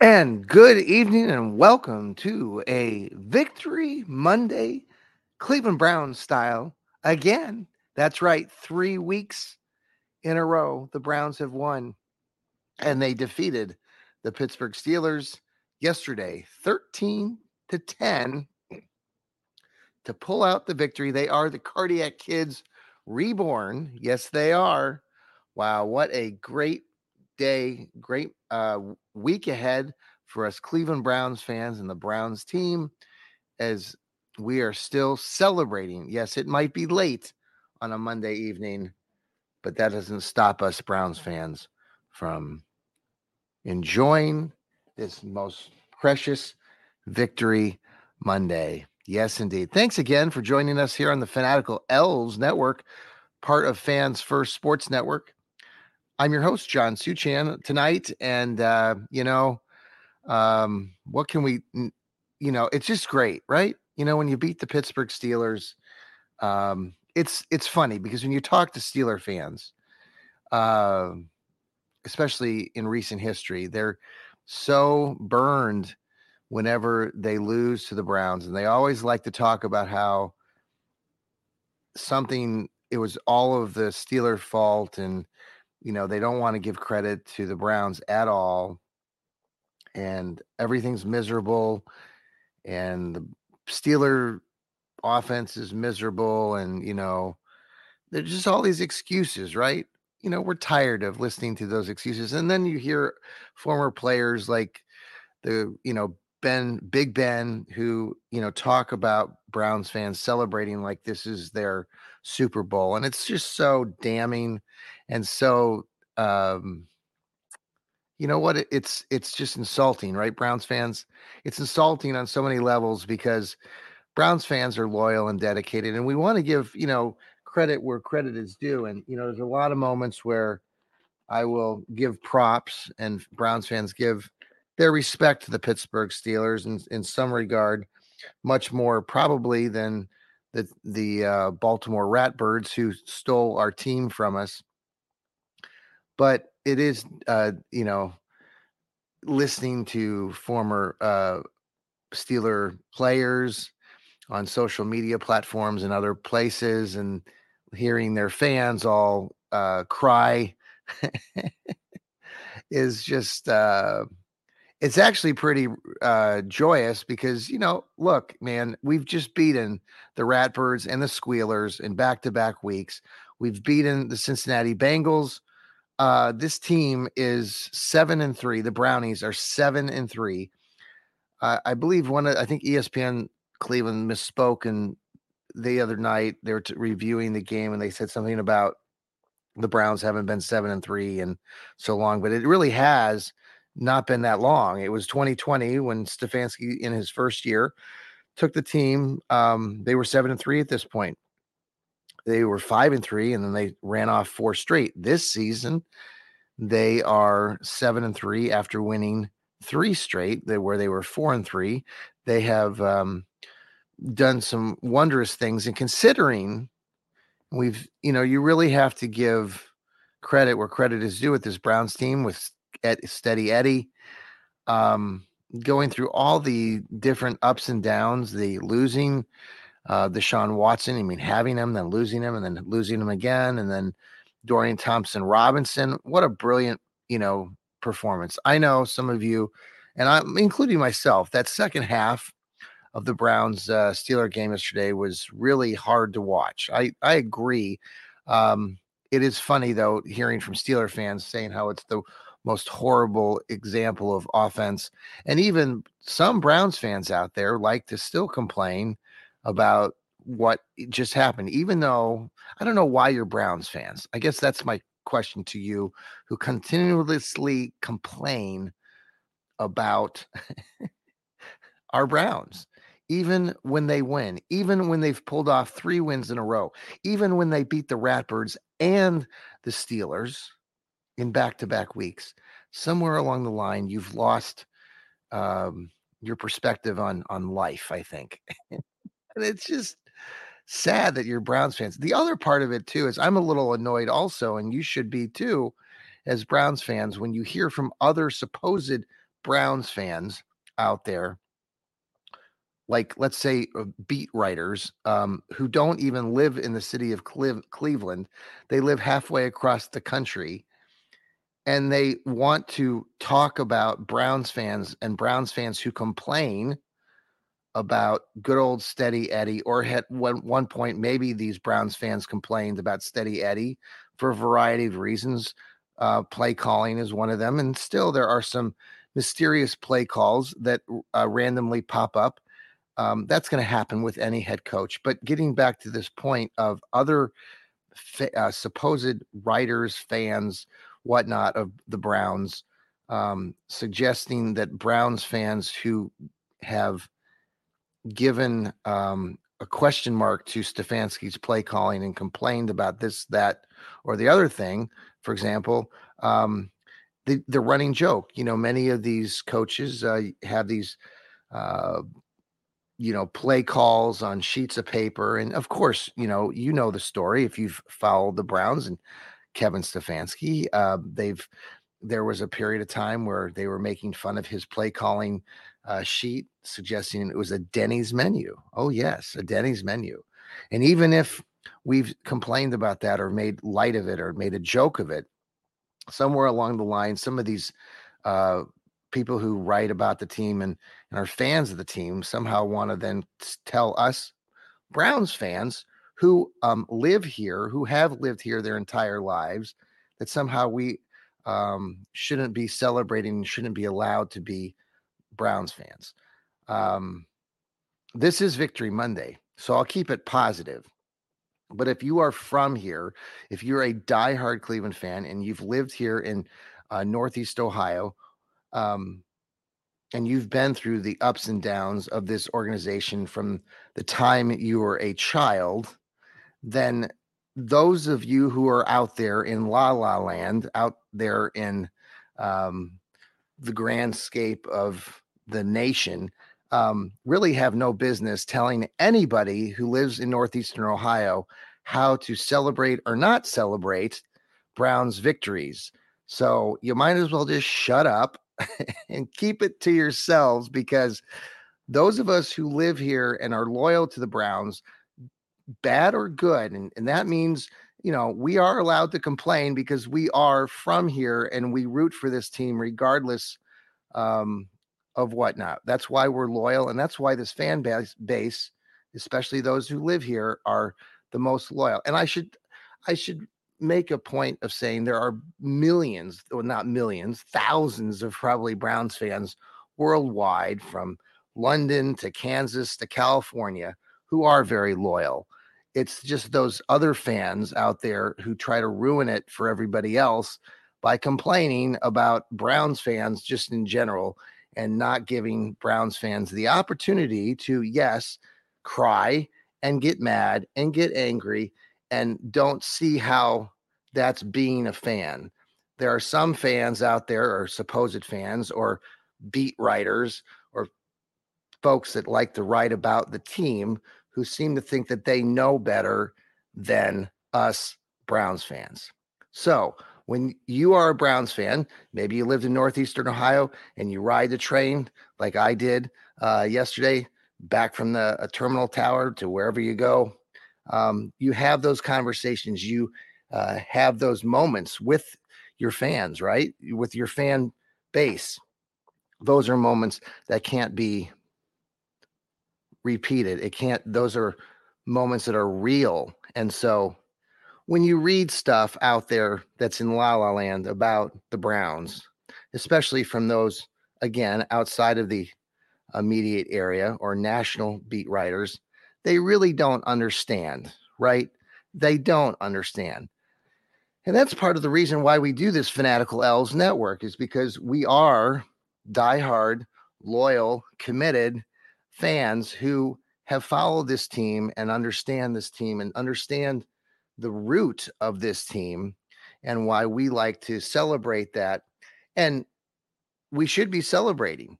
And good evening and welcome to a Victory Monday, Cleveland Browns style. Again, that's right, three weeks in a row, the Browns have won and they defeated the Pittsburgh Steelers yesterday, 13 to 10 to pull out the victory. They are the Cardiac Kids reborn. Yes, they are. Wow, what a great day, great uh, week ahead for us Cleveland Browns fans and the Browns team as we are still celebrating. Yes, it might be late on a Monday evening, but that doesn't stop us Browns fans from enjoying this most precious victory Monday. Yes, indeed. Thanks again for joining us here on the Fanatical Elves Network, part of Fans First Sports Network. I'm your host, John Suchan, tonight. And, uh, you know, um, what can we, you know, it's just great, right? You know, when you beat the Pittsburgh Steelers, um, it's it's funny because when you talk to Steeler fans, uh, especially in recent history, they're so burned whenever they lose to the Browns, and they always like to talk about how something it was all of the Steeler fault and you know, they don't want to give credit to the Browns at all. And everything's miserable. And the Steeler offense is miserable. And, you know, there's just all these excuses, right? You know, we're tired of listening to those excuses. And then you hear former players like the, you know, Ben, Big Ben, who, you know, talk about Browns fans celebrating like this is their Super Bowl. And it's just so damning and so um you know what? It's it's just insulting right browns fans? It's insulting on so many levels because browns fans are loyal and dedicated and we want to give you know credit where credit is due and you know there's a lot of moments where i will give props and browns fans give their respect to the pittsburgh steelers in, in some regard much more probably than the the uh, baltimore ratbirds who stole our team from us but it is uh you know listening to former uh Steeler players on social media platforms and other places and hearing their fans all uh cry is just uh it's actually pretty uh joyous because you know look man we've just beaten the ratbirds and the squealers in back-to-back weeks. We've beaten the cincinnati bengals uh, this team is seven and three. The Brownies are seven and three. Uh, I believe one. I think ESPN Cleveland misspoke and the other night they were t- reviewing the game and they said something about the Browns haven't been seven and three and so long, but it really has not been that long. It was 2020 when Stefanski in his first year took the team. Um, they were seven and three at this point they were five and three, and then they ran off four straight. This season, they are seven and three after winning three straight. They where they were four and three. They have um, done some wondrous things, and considering we've, you know, you really have to give credit where credit is due with this Browns team with Steady Eddie. Um, going through all the different ups and downs, the losing uh, Deshaun Watson. I mean, having him, then losing him, and then losing him again, and then Dorian Thompson Robinson. What a brilliant, you know, performance. I know some of you, and I'm including myself, that second half of the Browns uh, Steeler game yesterday was really hard to watch. I I agree. Um, it is funny though hearing from Steeler fans saying how it's the most horrible example of offense, and even some Browns fans out there like to still complain about what just happened, even though I don't know why you're Browns fans. I guess that's my question to you, who continuously complain about our Browns, even when they win, even when they've pulled off three wins in a row, even when they beat the Ratbirds and the Steelers in back to back weeks. Somewhere along the line, you've lost um, your perspective on on life. I think. And it's just sad that you're Browns fans. The other part of it too is I'm a little annoyed also, and you should be too, as Browns fans, when you hear from other supposed Browns fans out there, like let's say uh, beat writers um, who don't even live in the city of Cle- Cleveland, they live halfway across the country, and they want to talk about Browns fans and Browns fans who complain about good old Steady Eddie, or at one, one point, maybe these Browns fans complained about Steady Eddie for a variety of reasons. Uh, play calling is one of them. And still, there are some mysterious play calls that uh, randomly pop up. Um, that's going to happen with any head coach. But getting back to this point of other fa- uh, supposed writers, fans, whatnot of the Browns, um, suggesting that Browns fans who have given um, a question mark to Stefanski's play calling and complained about this, that, or the other thing. For example, um, the the running joke. You know, many of these coaches uh, have these, uh, you know, play calls on sheets of paper, and of course, you know, you know the story if you've followed the Browns and Kevin Stefanski. Uh, they've there was a period of time where they were making fun of his play calling uh, sheet suggesting it was a Denny's menu. Oh, yes, a Denny's menu. And even if we've complained about that or made light of it or made a joke of it, somewhere along the line, some of these uh, people who write about the team and, and are fans of the team somehow want to then tell us, Browns fans who um, live here, who have lived here their entire lives, that somehow we um, shouldn't be celebrating, shouldn't be allowed to be Browns fans. Um, this is Victory Monday, so I'll keep it positive. But if you are from here, if you're a diehard Cleveland fan and you've lived here in uh, Northeast Ohio, um, and you've been through the ups and downs of this organization from the time you were a child, then those of you who are out there in La La Land, out there in um, the grandscape of the nation um, really have no business telling anybody who lives in northeastern Ohio how to celebrate or not celebrate Brown's victories. So you might as well just shut up and keep it to yourselves because those of us who live here and are loyal to the Browns, bad or good, and, and that means you know, we are allowed to complain because we are from here and we root for this team regardless um, of whatnot. That's why we're loyal, and that's why this fan base, base, especially those who live here, are the most loyal. And I should, I should make a point of saying there are millions, well, not millions, thousands of probably Browns fans worldwide, from London to Kansas to California, who are very loyal. It's just those other fans out there who try to ruin it for everybody else by complaining about Browns fans just in general and not giving Browns fans the opportunity to, yes, cry and get mad and get angry and don't see how that's being a fan. There are some fans out there, or supposed fans, or beat writers, or folks that like to write about the team who seem to think that they know better than us Browns fans. So, when you are a Browns fan, maybe you lived in Northeastern Ohio and you ride the train like I did uh, yesterday back from the uh, terminal tower to wherever you go. Um, you have those conversations. You uh, have those moments with your fans, right? With your fan base. Those are moments that can't be repeated. It can't, those are moments that are real. And so when you read stuff out there that's in La La Land about the Browns, especially from those again outside of the immediate area or national beat writers, they really don't understand, right? They don't understand. And that's part of the reason why we do this Fanatical L's network is because we are diehard, loyal, committed fans who have followed this team and understand this team and understand the root of this team and why we like to celebrate that. And we should be celebrating.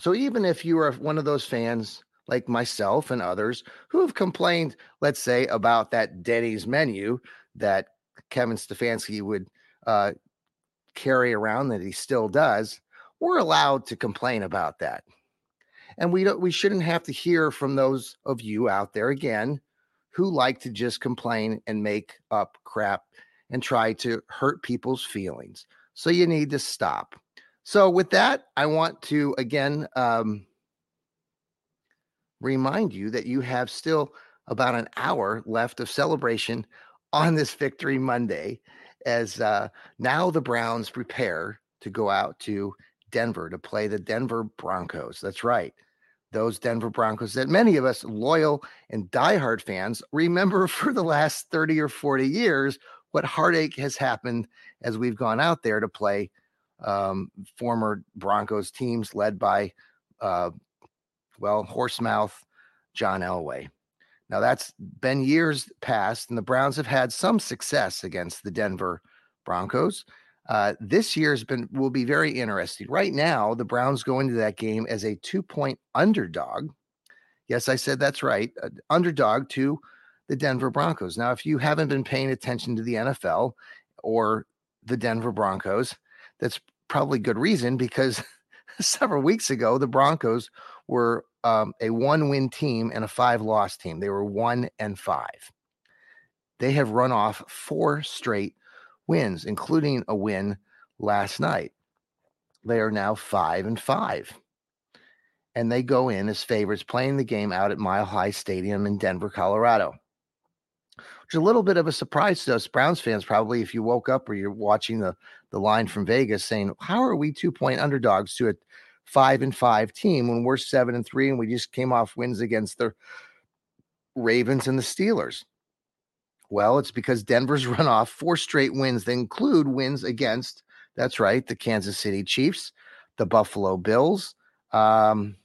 So even if you are one of those fans like myself and others who have complained, let's say, about that Denny's menu that Kevin Stefanski would uh, carry around that he still does, we're allowed to complain about that. And we don't we shouldn't have to hear from those of you out there again who like to just complain and make up crap and try to hurt people's feelings. So you need to stop. So with that, I want to again um, remind you that you have still about an hour left of celebration on this Victory Monday as uh, now the Browns prepare to go out to Denver to play the Denver Broncos. That's right. Those Denver Broncos that many of us loyal and diehard fans remember for the last 30 or 40 years what heartache has happened as we've gone out there to play um, former Broncos teams led by, uh, well, horsemouth John Elway. Now that's been years past, and the Browns have had some success against the Denver Broncos. Uh, this year's been will be very interesting. Right now, the Browns go into that game as a two point underdog. Yes, I said that's right, uh, underdog to the Denver Broncos. Now, if you haven't been paying attention to the NFL or the Denver Broncos, that's probably good reason because several weeks ago the Broncos were um, a one win team and a five loss team. They were one and five. They have run off four straight wins, including a win last night. They are now five and five. And they go in as favorites playing the game out at Mile High Stadium in Denver, Colorado. Which is a little bit of a surprise to us Browns fans, probably if you woke up or you're watching the, the line from Vegas saying, How are we two point underdogs to a five and five team when we're seven and three and we just came off wins against the Ravens and the Steelers. Well, it's because Denver's run off four straight wins that include wins against, that's right, the Kansas City Chiefs, the Buffalo Bills. Um,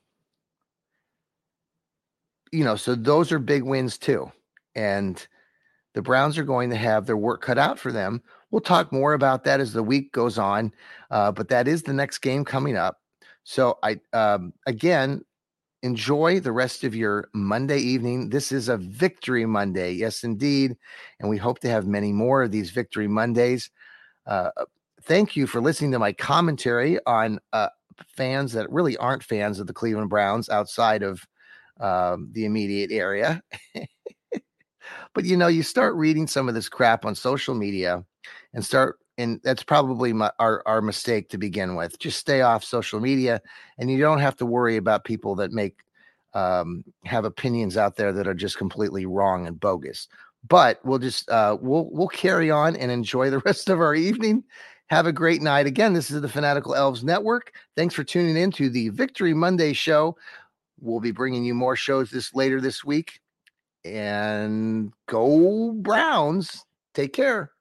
you know, so those are big wins too. And the Browns are going to have their work cut out for them. We'll talk more about that as the week goes on, uh, but that is the next game coming up. So I um, again enjoy the rest of your Monday evening. This is a victory Monday, yes, indeed, and we hope to have many more of these victory Mondays. Uh, thank you for listening to my commentary on uh, fans that really aren't fans of the Cleveland Browns outside of um, the immediate area. but you know, you start reading some of this crap on social media and start and that's probably my, our our mistake to begin with. Just stay off social media, and you don't have to worry about people that make um, have opinions out there that are just completely wrong and bogus. But we'll just uh, we'll we'll carry on and enjoy the rest of our evening. Have a great night. Again, this is the Fanatical Elves Network. Thanks for tuning in to the Victory Monday show. We'll be bringing you more shows this later this week. And go Browns. Take care.